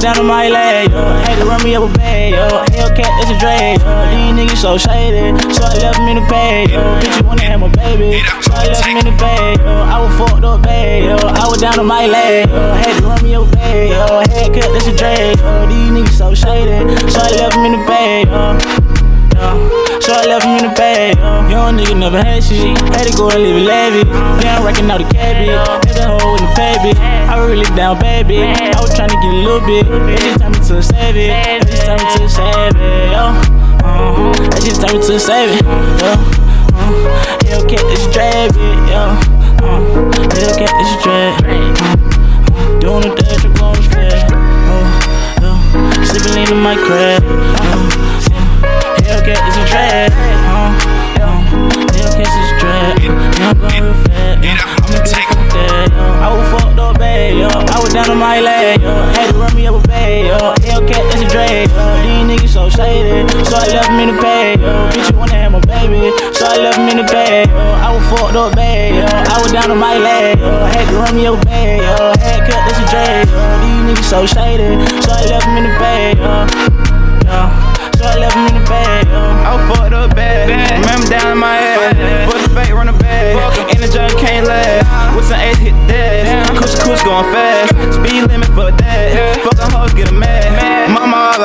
down on my leg, yo. Had to run me up a bag, yo. Hellcat, that's a drag, yo. These niggas so shady, so I left them in the bag, yo. Bitch, you wanna have my baby, so I left them in the bag, yo. I was fucked up bad, yo. I was down on my leg, yo. Had to run me up a bag, yo. Hellcat, that's a drag, yo. These niggas so shady, so I left them in the bag, yo. So I left him in the bag. Young nigga never had shit. Had to go and live it lavish. Yeah, I'm racking out the cabbage. Baby. I was really down, baby. I was trying to get a little bit. They just turned me to a savage. They just turned me to a savage. Yo. Uh, they just turned me to a savage. Yo. Uh, Hellcat, it's drag. Yo. Uh, Hellcat, it's drag. Uh, doing the dash, I'm going fast. Oh, yo. Lean in my crab. Uh, Hellcat is a drag. Uh, uh, I was down on my leg, yo. Had to run me up a bag, yo. Hellcat is a drag. Yo. These niggas so shady, so I left them in the bag, yo. Bitch, you wanna have my baby, so I left them in the bag, yo. I was fucked up bad, yo. I was down on my leg, yo. Had to run me up a bag, yo. Hellcat, that's a drag, yo. These niggas so shady, so I left them in the bag, yo. yo. So I left him in the bag. I was fucked up bad. Remember down in my head. For the fake, run a bag. In the junk, can't laugh. With some ass, hit dead. Kush, kush going fast.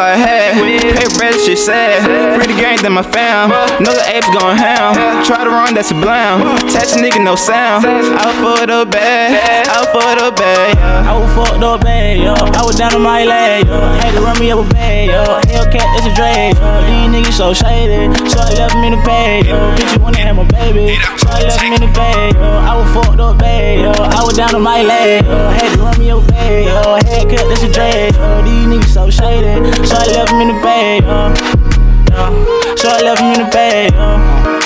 I had. Pay red, shit sad. Free the gang, then my fam. Know the apes going ham. Try to run, that's a blam. Touch a nigga, no sound. Was fucked up bad. I was fucked up bad. I was fucked up bad, yo. I was down on my leg, yo. Had to run me up a bag, yo. Hellcat, that's a drag, yo. These niggas so shady, so I left them in the bag, yo. Bitch, you wanna have my baby, so I left them in the bag, yo. I was fucked up bad, yo. I was down on my leg, yo. Had to up bag, yo. Hellcat, that's a drag, yo. These niggas so shady, so I left them in the bag, yo. yo. So I left them in the bag, yo.